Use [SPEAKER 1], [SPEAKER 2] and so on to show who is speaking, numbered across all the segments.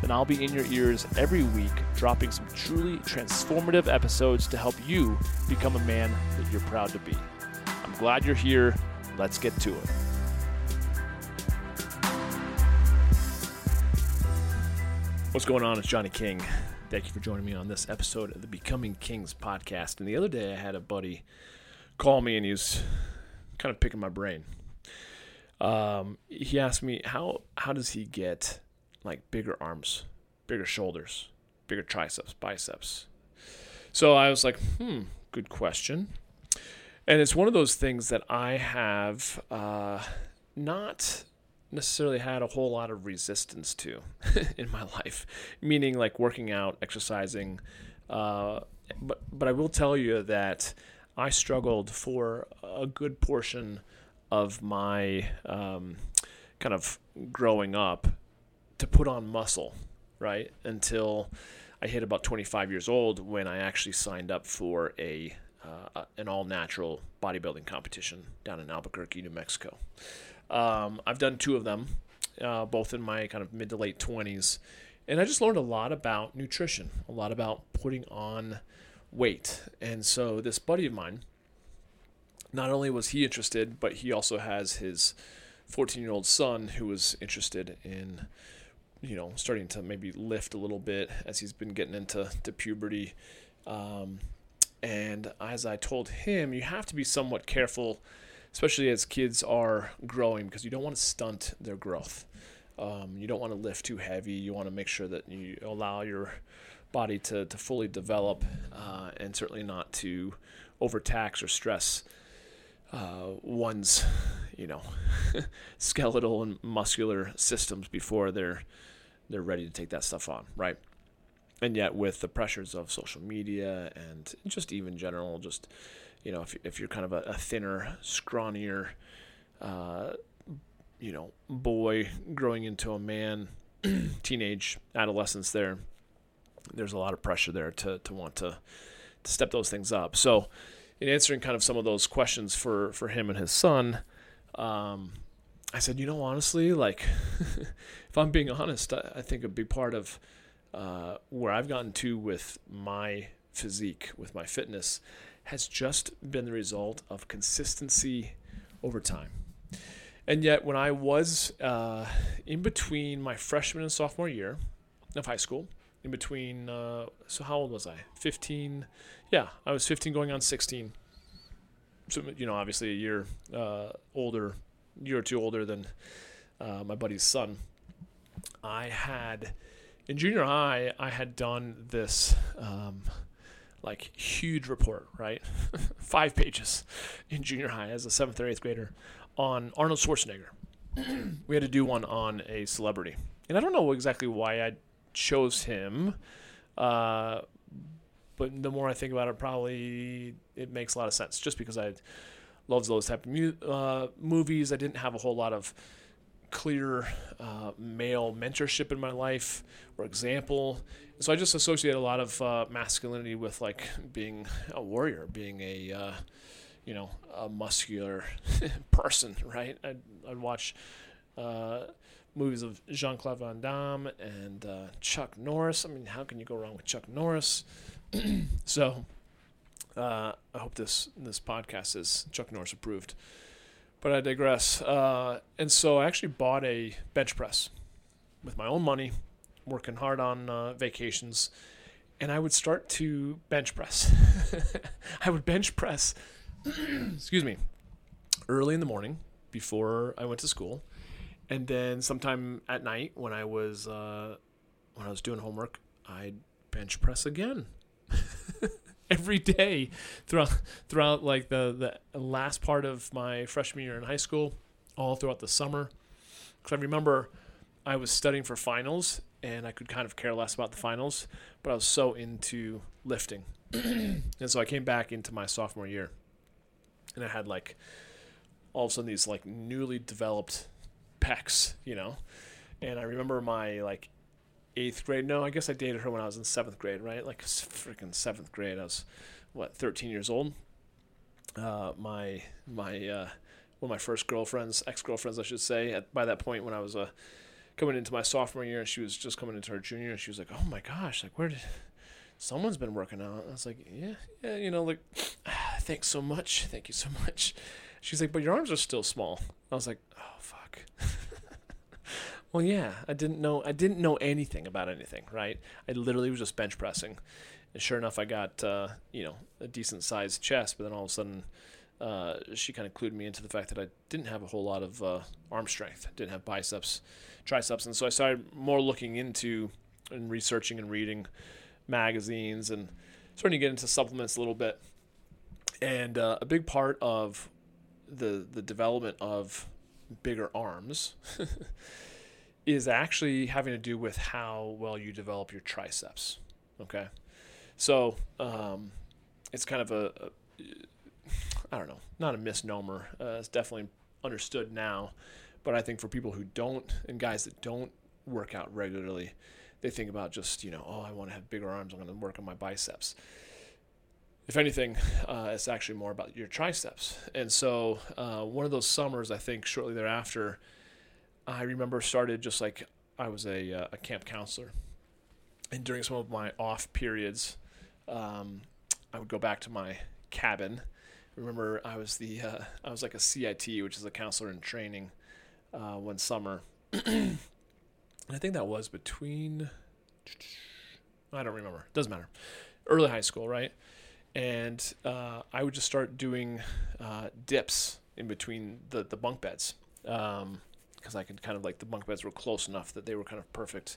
[SPEAKER 1] then I'll be in your ears every week, dropping some truly transformative episodes to help you become a man that you're proud to be. I'm glad you're here. Let's get to it. What's going on? It's Johnny King. Thank you for joining me on this episode of the Becoming Kings podcast. And the other day, I had a buddy call me and he was kind of picking my brain. Um, he asked me how how does he get like bigger arms, bigger shoulders, bigger triceps, biceps. So I was like, hmm, good question. And it's one of those things that I have uh, not necessarily had a whole lot of resistance to in my life, meaning like working out, exercising. Uh, but but I will tell you that I struggled for a good portion of my um, kind of growing up to put on muscle, right? Until I hit about 25 years old when I actually signed up for a uh, an all natural bodybuilding competition down in Albuquerque, New Mexico. Um, I've done two of them, uh, both in my kind of mid to late 20s, and I just learned a lot about nutrition, a lot about putting on weight. And so this buddy of mine, not only was he interested, but he also has his 14 year old son who was interested in you know, starting to maybe lift a little bit as he's been getting into to puberty. Um, and as I told him, you have to be somewhat careful, especially as kids are growing, because you don't want to stunt their growth. Um, you don't want to lift too heavy. You want to make sure that you allow your body to, to fully develop uh, and certainly not to overtax or stress uh, one's, you know, skeletal and muscular systems before they're they're ready to take that stuff on, right? And yet, with the pressures of social media and just even general, just you know, if if you're kind of a, a thinner, scrawnier, uh, you know, boy growing into a man, teenage adolescence, there, there's a lot of pressure there to to want to to step those things up. So, in answering kind of some of those questions for for him and his son. Um, I said, you know, honestly, like, if I'm being honest, I, I, think a big part of uh, where I've gotten to with my physique, with my fitness, has just been the result of consistency over time. And yet, when I was uh, in between my freshman and sophomore year of high school, in between, uh, so how old was I? 15. Yeah, I was 15 going on 16. So, you know, obviously a year uh, older year or two older than uh, my buddy's son. I had in junior high, I had done this um, like huge report, right? Five pages in junior high as a seventh or eighth grader on Arnold Schwarzenegger. we had to do one on a celebrity, and I don't know exactly why I chose him. Uh, but the more I think about it, probably it makes a lot of sense. Just because I loves those type of mu- uh, movies. I didn't have a whole lot of clear uh, male mentorship in my life or example. So I just associate a lot of uh, masculinity with like being a warrior, being a uh, you know a muscular person, right? I'd, I'd watch uh, movies of Jean Claude Van Damme and uh, Chuck Norris. I mean, how can you go wrong with Chuck Norris? so uh, I hope this this podcast is Chuck Norris approved. But I digress. Uh, and so I actually bought a bench press with my own money, working hard on uh, vacations, and I would start to bench press. I would bench press, excuse me, early in the morning before I went to school, and then sometime at night when I was uh, when I was doing homework, I'd bench press again. every day throughout throughout like the the last part of my freshman year in high school, all throughout the summer. Because I remember I was studying for finals and I could kind of care less about the finals, but I was so into lifting. and so I came back into my sophomore year and I had like all of a sudden these like newly developed pecs, you know. And I remember my like eighth grade. No, I guess I dated her when I was in seventh grade, right? Like freaking seventh grade. I was what 13 years old. Uh, my my uh, one of my first girlfriends, ex girlfriends, I should say. At, by that point, when I was uh, coming into my sophomore year, and she was just coming into her junior, and she was like, "Oh my gosh, like where did someone's been working out?" I was like, "Yeah, yeah, you know, like thanks so much, thank you so much." She's like, "But your arms are still small." I was like, "Oh fuck." well, yeah, I didn't know. I didn't know anything about anything, right? I literally was just bench pressing, and sure enough, I got uh, you know a decent sized chest. But then all of a sudden, uh, she kind of clued me into the fact that I didn't have a whole lot of uh, arm strength, didn't have biceps, triceps, and so I started more looking into and researching and reading magazines and starting to get into supplements a little bit. And uh, a big part of the the development of bigger arms is actually having to do with how well you develop your triceps. Okay, so um, it's kind of a, a I don't know, not a misnomer. Uh, it's definitely understood now, but I think for people who don't and guys that don't work out regularly, they think about just you know, oh, I want to have bigger arms. I'm going to work on my biceps if anything, uh, it's actually more about your triceps. And so, uh, one of those summers, I think, shortly thereafter, I remember started just like I was a, uh, a camp counselor. And during some of my off periods, um, I would go back to my cabin. Remember I was the uh, I was like a CIT, which is a counselor in training, uh, one summer. and I think that was between I don't remember. Doesn't matter. Early high school, right? and uh, I would just start doing uh, dips in between the, the bunk beds because I could kind of like the bunk beds were close enough that they were kind of perfect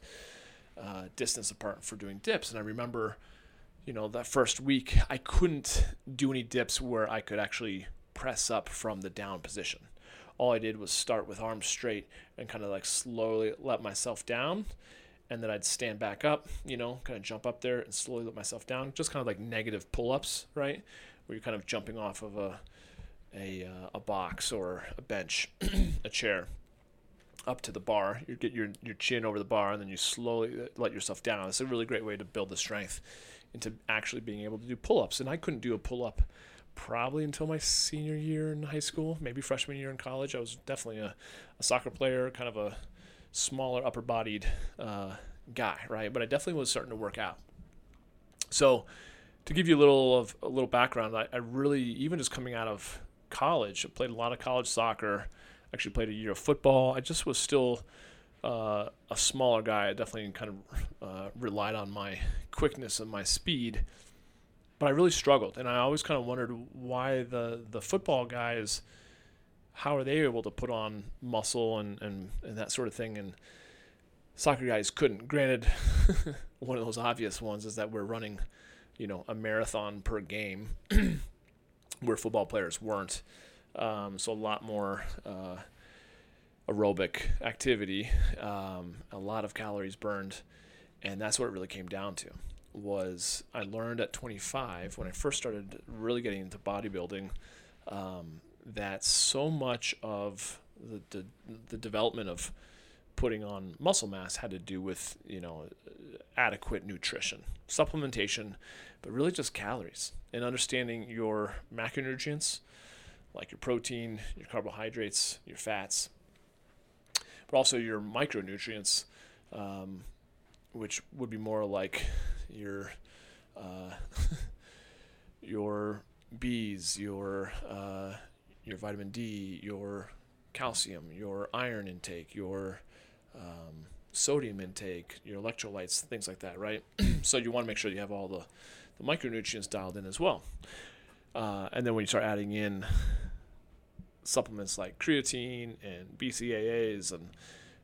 [SPEAKER 1] uh, distance apart for doing dips. And I remember, you know, that first week I couldn't do any dips where I could actually press up from the down position. All I did was start with arms straight and kind of like slowly let myself down and then I'd stand back up, you know, kind of jump up there and slowly let myself down, just kind of like negative pull-ups, right? Where you're kind of jumping off of a a, uh, a box or a bench, a chair, up to the bar. You get your your chin over the bar, and then you slowly let yourself down. It's a really great way to build the strength into actually being able to do pull-ups. And I couldn't do a pull-up probably until my senior year in high school, maybe freshman year in college. I was definitely a, a soccer player, kind of a smaller upper bodied uh, guy, right? But I definitely was starting to work out. So to give you a little of a little background, I, I really even just coming out of college, I played a lot of college soccer. Actually played a year of football. I just was still uh, a smaller guy. I definitely kind of uh, relied on my quickness and my speed, but I really struggled, and I always kind of wondered why the the football guys how are they able to put on muscle and, and, and that sort of thing? And soccer guys couldn't. Granted, one of those obvious ones is that we're running, you know, a marathon per game, where football players weren't. Um, so a lot more uh, aerobic activity, um, a lot of calories burned, and that's what it really came down to. Was I learned at 25 when I first started really getting into bodybuilding. Um, that so much of the, the, the development of putting on muscle mass had to do with you know adequate nutrition supplementation but really just calories and understanding your macronutrients like your protein your carbohydrates your fats but also your micronutrients um, which would be more like your uh, your B's, your uh, your vitamin D, your calcium, your iron intake, your um, sodium intake, your electrolytes, things like that, right? so you want to make sure you have all the, the micronutrients dialed in as well. Uh, and then when you start adding in supplements like creatine and BCAAs and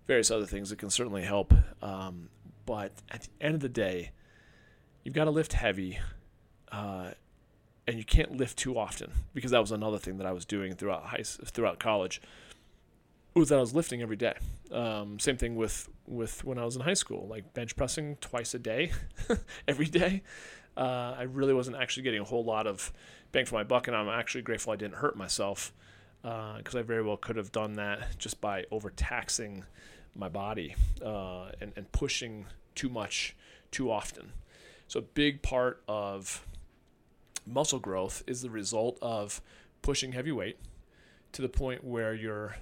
[SPEAKER 1] various other things, it can certainly help. Um, but at the end of the day, you've got to lift heavy. Uh, and you can't lift too often because that was another thing that I was doing throughout high throughout college was that I was lifting every day. Um, same thing with with when I was in high school, like bench pressing twice a day, every day. Uh, I really wasn't actually getting a whole lot of bang for my buck, and I'm actually grateful I didn't hurt myself because uh, I very well could have done that just by overtaxing my body uh, and, and pushing too much too often. So, a big part of muscle growth is the result of pushing heavy weight to the point where you're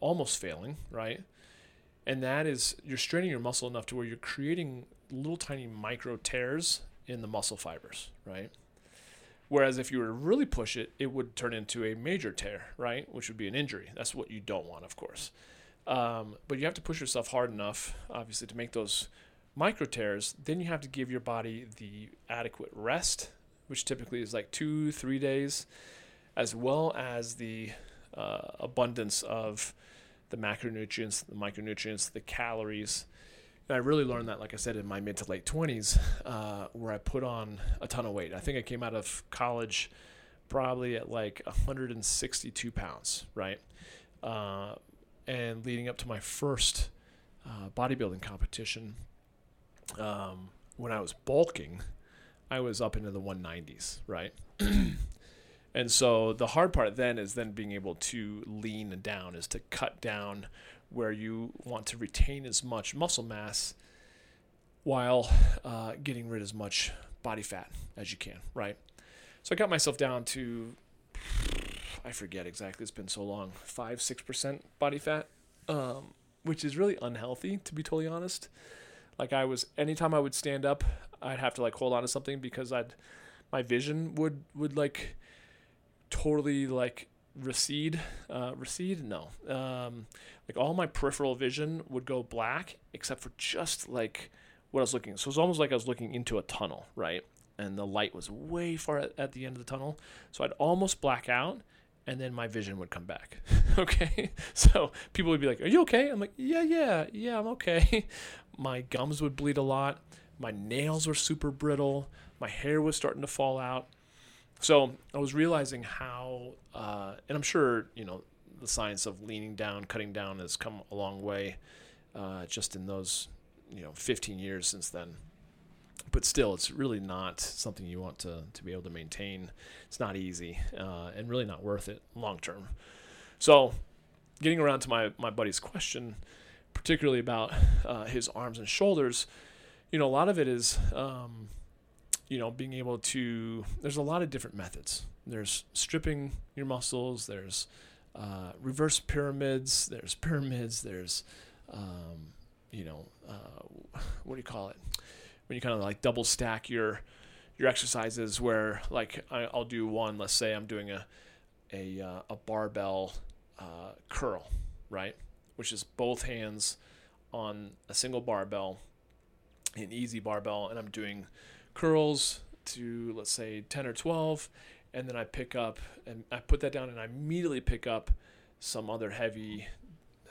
[SPEAKER 1] almost failing, right? And that is you're straining your muscle enough to where you're creating little tiny micro tears in the muscle fibers, right? Whereas if you were to really push it, it would turn into a major tear, right? Which would be an injury. That's what you don't want, of course. Um, but you have to push yourself hard enough, obviously, to make those micro tears. Then you have to give your body the adequate rest, which typically is like two, three days, as well as the uh, abundance of the macronutrients, the micronutrients, the calories. And I really learned that, like I said, in my mid to late 20s, uh, where I put on a ton of weight. I think I came out of college probably at like 162 pounds, right? Uh, and leading up to my first uh, bodybuilding competition, um, when I was bulking, I was up into the 190s, right? and so the hard part then is then being able to lean down, is to cut down where you want to retain as much muscle mass while uh, getting rid of as much body fat as you can, right? So I got myself down to I forget exactly. It's been so long. Five, six percent body fat, um, which is really unhealthy, to be totally honest. Like I was, anytime I would stand up, I'd have to like hold on to something because I'd, my vision would would like, totally like recede. Uh, recede? No. Um, like all my peripheral vision would go black except for just like what I was looking. So it was almost like I was looking into a tunnel, right? And the light was way far at, at the end of the tunnel, so I'd almost black out and then my vision would come back. okay? So people would be like, Are you okay? I'm like, Yeah, yeah, yeah, I'm okay. my gums would bleed a lot. My nails were super brittle. My hair was starting to fall out. So I was realizing how, uh, and I'm sure, you know, the science of leaning down, cutting down has come a long way uh, just in those, you know, 15 years since then but still, it's really not something you want to, to be able to maintain. It's not easy uh, and really not worth it long term. So, getting around to my, my buddy's question, particularly about uh, his arms and shoulders, you know, a lot of it is, um, you know, being able to, there's a lot of different methods. There's stripping your muscles, there's uh, reverse pyramids, there's pyramids, there's, um, you know, uh, what do you call it? when you kind of like double stack your your exercises where like I, will do one let's say i'm doing a a, uh, a barbell uh, curl right which is both hands on a single barbell an EZ barbell and i'm doing curls to let's say 10 or 12 and then i pick up and i put that down and i immediately pick up some other heavy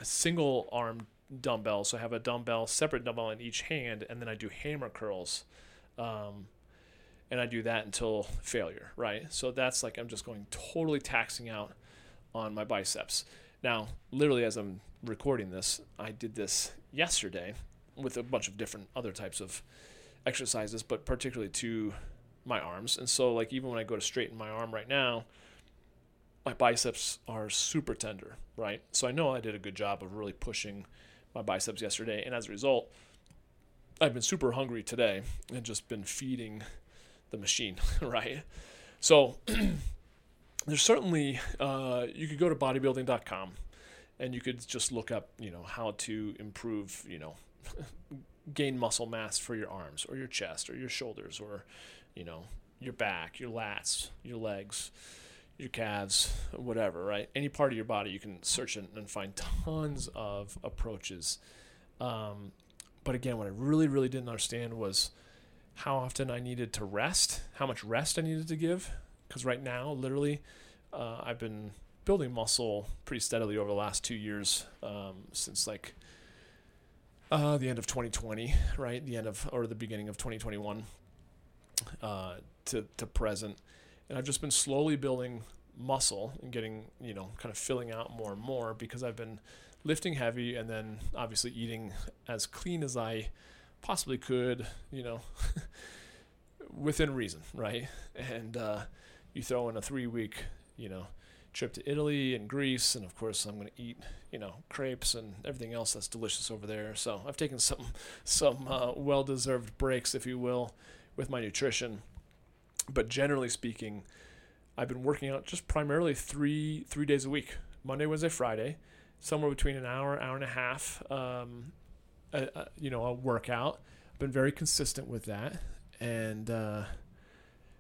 [SPEAKER 1] single arm dumbbell. So I have a dumbbell, separate dumbbell in each hand, and then I do hammer curls. Um, and I do that until failure, right? So that's like I'm just going totally taxing out on my biceps. Now, literally, as I'm recording this, I did this yesterday with a bunch of different other types of exercises, but particularly to my arms. And so, like, even when I go to straighten my arm right now, my biceps are super tender, right? So I know I did a good job of really pushing my biceps yesterday, and as a result, I've been super hungry today and just been feeding the machine, right? So there's certainly uh, you could go to bodybuilding.com and you could just look up, you know, how to improve, you know, gain muscle mass for your arms or your chest or your shoulders or, you know, your back, your lats, your legs your calves, whatever, right? Any part of your body, you can search and, find tons of approaches. Um, but again, what I really, really didn't understand was how often I needed to rest, how much rest I needed to give. Because right now, literally, uh, I've been building muscle pretty steadily over the last two years, um, since like uh, the end of 2020, right? The end of or the beginning of 2021 uh, to to present and I've just been slowly building muscle and getting you know kind of filling out more and more because I've been lifting heavy and then obviously eating as clean as I possibly could, you know, within reason, right? And uh, you throw in a three week, you know, trip to Italy and Greece, and of course I'm going to eat, you know, crepes and everything else that's delicious over there. So I've taken some some uh, well-deserved breaks, if you will, with my nutrition. But generally speaking, I've been working out just primarily three three days a week: Monday, Wednesday, Friday, somewhere between an hour, hour and a half. Um, a, a, you know, a workout. I've been very consistent with that, and uh,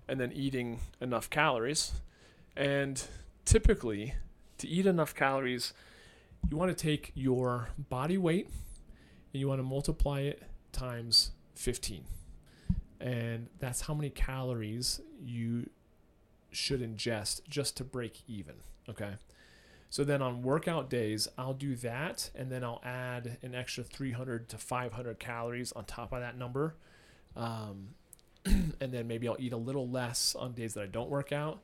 [SPEAKER 1] and then eating enough calories. And typically, to eat enough calories, you want to take your body weight and you want to multiply it times 15. And that's how many calories you should ingest just to break even. Okay. So then on workout days, I'll do that and then I'll add an extra 300 to 500 calories on top of that number. Um, and then maybe I'll eat a little less on days that I don't work out.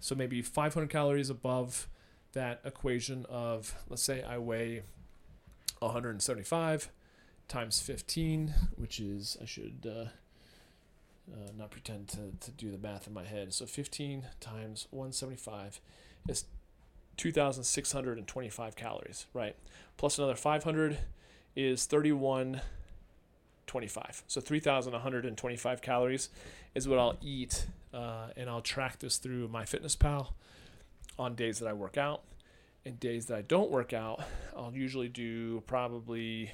[SPEAKER 1] So maybe 500 calories above that equation of, let's say I weigh 175 times 15, which is, I should uh, uh, not pretend to, to do the math in my head. So 15 times 175 is 2,625 calories, right? Plus another 500 is 3125. So 3,125 calories is what I'll eat, uh, and I'll track this through MyFitnessPal on days that I work out. And days that I don't work out, I'll usually do probably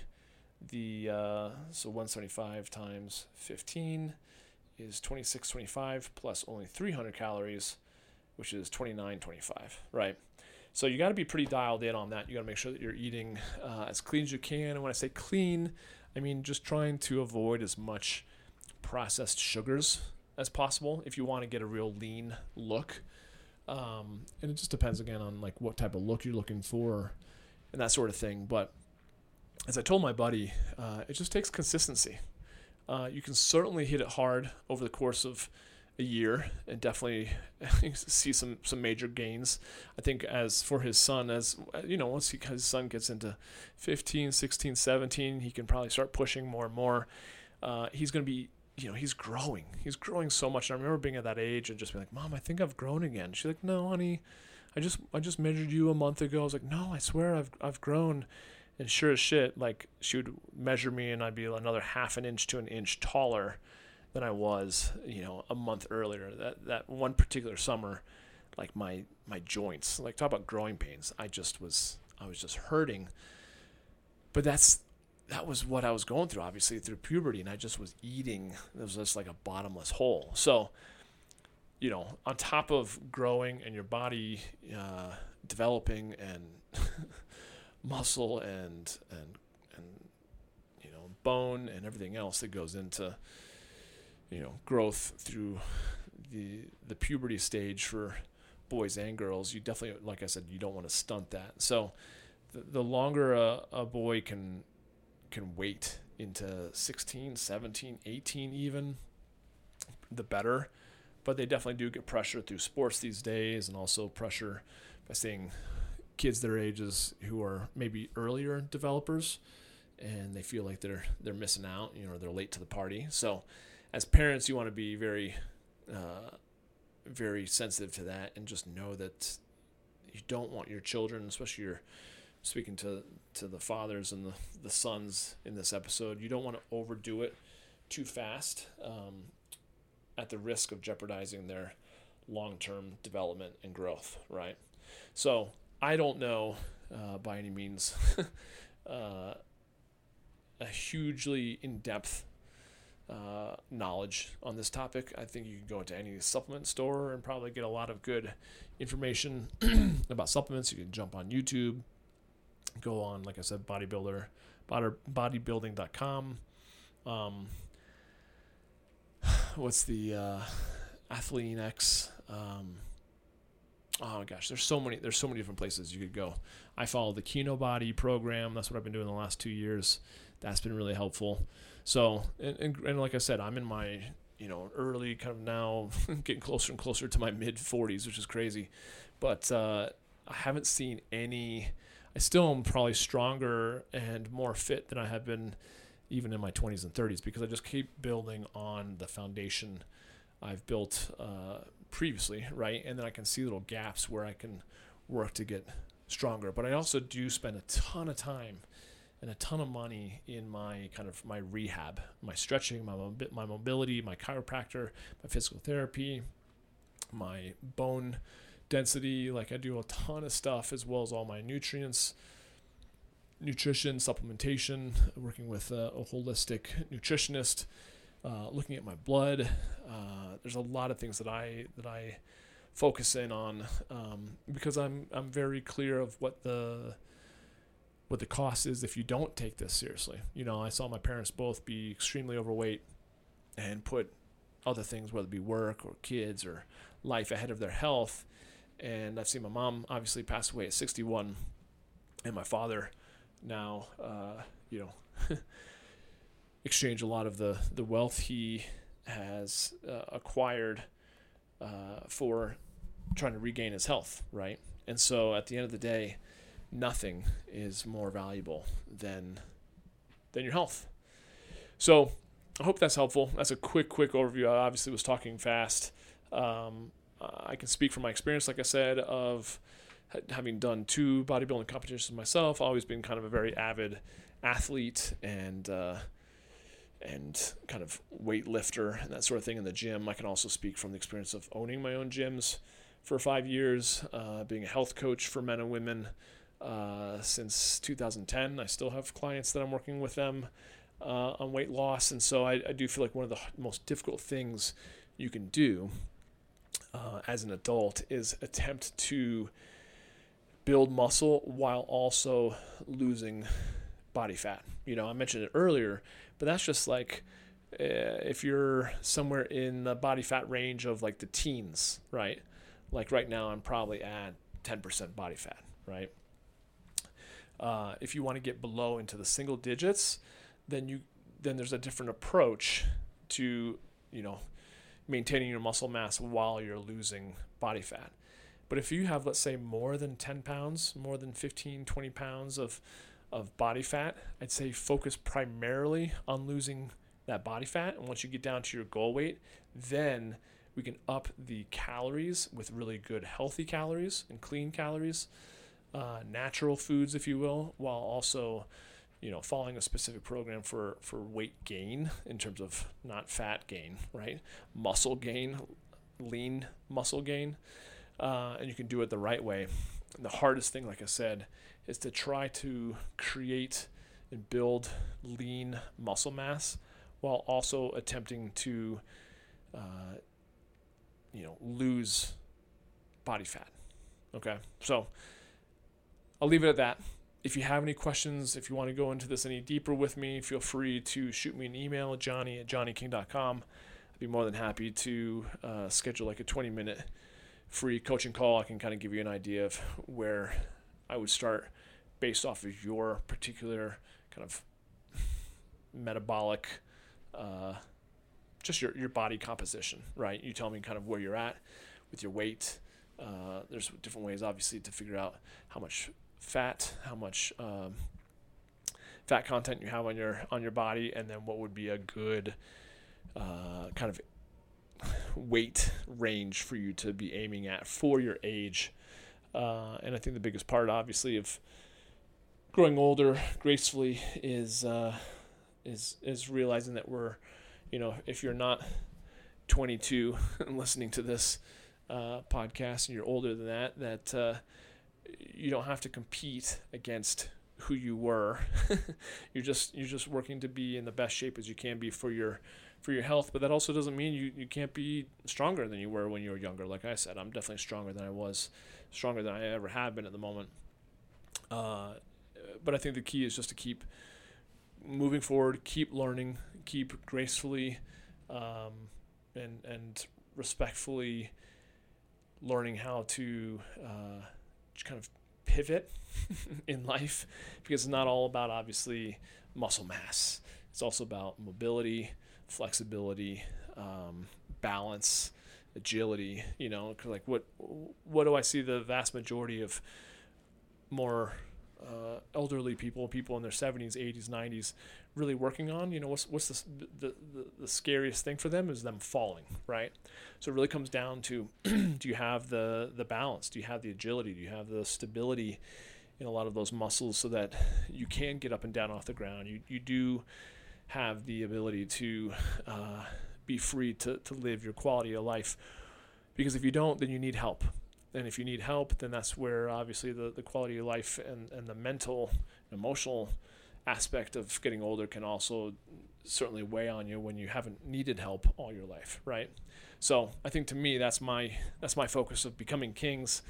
[SPEAKER 1] the uh, so 175 times 15 is 2625 plus only 300 calories, which is 2925, right? So you got to be pretty dialed in on that. You got to make sure that you're eating uh, as clean as you can. And when I say clean, I mean just trying to avoid as much processed sugars as possible if you want to get a real lean look. Um, and it just depends again on like what type of look you're looking for and that sort of thing. But as I told my buddy, uh, it just takes consistency. Uh, you can certainly hit it hard over the course of a year and definitely see some some major gains. I think as for his son, as you know, once he, his son gets into 15, 16, 17, he can probably start pushing more and more. Uh, he's going to be, you know, he's growing. He's growing so much. And I remember being at that age and just being like, "Mom, I think I've grown again." She's like, "No, honey, I just I just measured you a month ago." I was like, "No, I swear I've I've grown." And sure as shit, like she would measure me and I'd be another half an inch to an inch taller than I was, you know, a month earlier. That that one particular summer, like my my joints, like talk about growing pains. I just was I was just hurting. But that's that was what I was going through, obviously through puberty, and I just was eating. It was just like a bottomless hole. So, you know, on top of growing and your body uh, developing and muscle and and and you know bone and everything else that goes into you know growth through the the puberty stage for boys and girls you definitely like i said you don't want to stunt that so the, the longer a, a boy can can wait into 16 17 18 even the better. But they definitely do get pressure through sports these days and also pressure by seeing kids their ages who are maybe earlier developers and they feel like they're they're missing out you know they're late to the party. So as parents, you want to be very, uh, very sensitive to that, and just know that you don't want your children, especially your speaking to to the fathers and the the sons in this episode, you don't want to overdo it too fast, um, at the risk of jeopardizing their long term development and growth. Right. So I don't know uh, by any means. uh, a hugely in depth uh, knowledge on this topic. I think you can go into any supplement store and probably get a lot of good information about supplements. You can jump on YouTube, go on, like I said, bodybuilder, bodybuilding.com. Um, what's the uh, Athlean X? Um, oh gosh, there's so many. There's so many different places you could go. I follow the Kinobody program. That's what I've been doing the last two years. That's been really helpful. So, and, and, and like I said, I'm in my you know early kind of now getting closer and closer to my mid 40s, which is crazy. But uh, I haven't seen any. Still am probably stronger and more fit than I have been even in my 20s and 30s because I just keep building on the foundation I've built uh, previously, right? And then I can see little gaps where I can work to get stronger. But I also do spend a ton of time and a ton of money in my kind of my rehab, my stretching, my my mobility, my chiropractor, my physical therapy, my bone density. Like I do a ton of stuff as well as all my nutrients, nutrition, supplementation, working with a, a holistic nutritionist, uh, looking at my blood. Uh, there's a lot of things that I that I focus in on um, because I'm I'm very clear of what the what the cost is if you don't take this seriously. You know, I saw my parents both be extremely overweight and put other things, whether it be work or kids or life, ahead of their health. And I've seen my mom obviously pass away at 61, and my father now, uh, you know, exchange a lot of the the wealth he has uh, acquired uh, for trying to regain his health, right? And so at the end of the day, nothing is more valuable than than your health. So I hope that's helpful. That's a quick, quick overview. I obviously was talking fast. Um, I can speak from my experience, like I said, of having done two bodybuilding competitions myself. Always been kind of a very avid athlete and uh, and kind of weightlifter and that sort of thing in the gym. I can also speak from the experience of owning my own gyms for five years, uh, being a health coach for men and women uh, since 2010. I still have clients that I'm working with them uh, on weight loss, and so I, I, do feel like one of the most difficult things you can do uh, as an adult is attempt to build muscle while also losing body fat. You know, I mentioned it earlier, but that's just like uh, if you're somewhere in the body fat range of like the teens, right? Like right now, I'm probably at 10% body fat, right? Uh, if you want to get below into the single digits, then you then there's a different approach to you know maintaining your muscle mass while you're losing body fat. But if you have let's say more than 10 pounds, more than 15, 20 pounds of of body fat, I'd say focus primarily on losing that body fat. And once you get down to your goal weight, then we can up the calories with really good healthy calories and clean calories uh, natural foods, if you will, while also, you know, following a specific program for for weight gain in terms of not fat gain, right? Muscle gain, lean muscle gain, uh, and you can do it the right way. And the hardest thing, like I said, is to try to create and build lean muscle mass while also attempting to, uh, you know, lose body fat. Okay, so I'll leave it at that. If you have any questions, if you want to go into this any deeper with me, feel free to shoot me an email, johnny at johnnyking.com. I'd be more than happy to uh, schedule like a 20 minute free coaching call. I can kind of give you an idea of where I would start based off of your particular kind of metabolic, uh, just your, your body composition, right? You tell me kind of where you're at with your weight. Uh, there's different ways, obviously, to figure out how much fat, how much um, fat content you have on your on your body, and then what would be a good uh, kind of weight range for you to be aiming at for your age. Uh, and I think the biggest part, obviously, of growing older gracefully is uh, is is realizing that we're, you know, if you're not 22 and listening to this uh, podcast and you're older than that, that uh, you don't have to compete against who you were. you're just you're just working to be in the best shape as you can be for your for your health. But that also doesn't mean you, you can't be stronger than you were when you were younger. Like I said, I'm definitely stronger than I was, stronger than I ever have been at the moment. Uh, but I think the key is just to keep moving forward, keep learning, keep gracefully um, and and respectfully learning how to. Uh, kind of pivot in life because it's not all about obviously muscle mass. It's also about mobility, flexibility, um, balance, agility. You know, like what what do I see the vast majority of more uh, elderly people, people in their 70s, 80s, 90s, really working on. You know, what's what's the, the the, the scariest thing for them is them falling, right? So it really comes down to do you have the the balance? Do you have the agility? Do you have the stability in a lot of those muscles so that you can get up and down off the ground? You you do have the ability to uh, be free to, to live your quality of life. Because if you don't, then you need help. And if you need help, then that's where obviously the, the quality of life and, and the mental, emotional aspect of getting older can also certainly weigh on you when you haven't needed help all your life, right? So I think to me that's my that's my focus of becoming kings,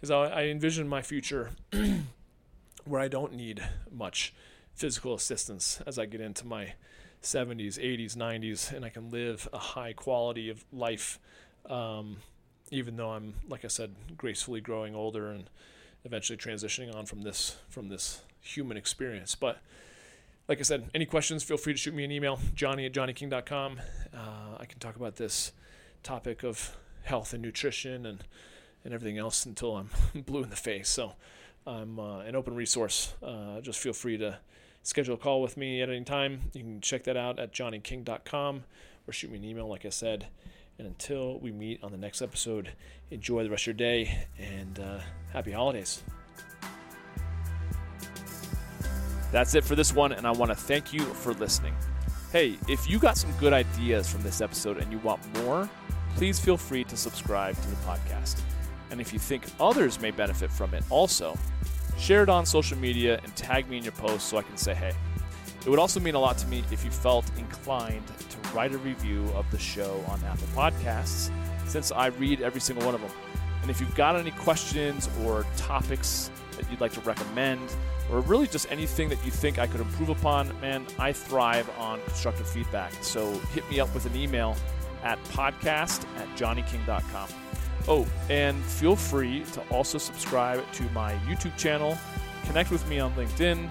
[SPEAKER 1] is I, I envision my future where I don't need much physical assistance as I get into my 70s, 80s, 90s, and I can live a high quality of life, um, even though I'm, like I said, gracefully growing older and eventually transitioning on from this from this human experience. But like I said, any questions, feel free to shoot me an email, johnny at johnnyking.com. Uh, I can talk about this topic of health and nutrition and, and everything else until I'm blue in the face. So I'm uh, an open resource. Uh, just feel free to schedule a call with me at any time. You can check that out at johnnyking.com or shoot me an email, like I said. And until we meet on the next episode, enjoy the rest of your day and uh, happy holidays. That's it for this one, and I want to thank you for listening. Hey, if you got some good ideas from this episode and you want more, please feel free to subscribe to the podcast. And if you think others may benefit from it also, share it on social media and tag me in your post so I can say hey. It would also mean a lot to me if you felt inclined to write a review of the show on Apple Podcasts, since I read every single one of them. And if you've got any questions or topics that you'd like to recommend, or really just anything that you think I could improve upon, man, I thrive on constructive feedback. So hit me up with an email at podcast at johnnyking.com. Oh, and feel free to also subscribe to my YouTube channel, connect with me on LinkedIn,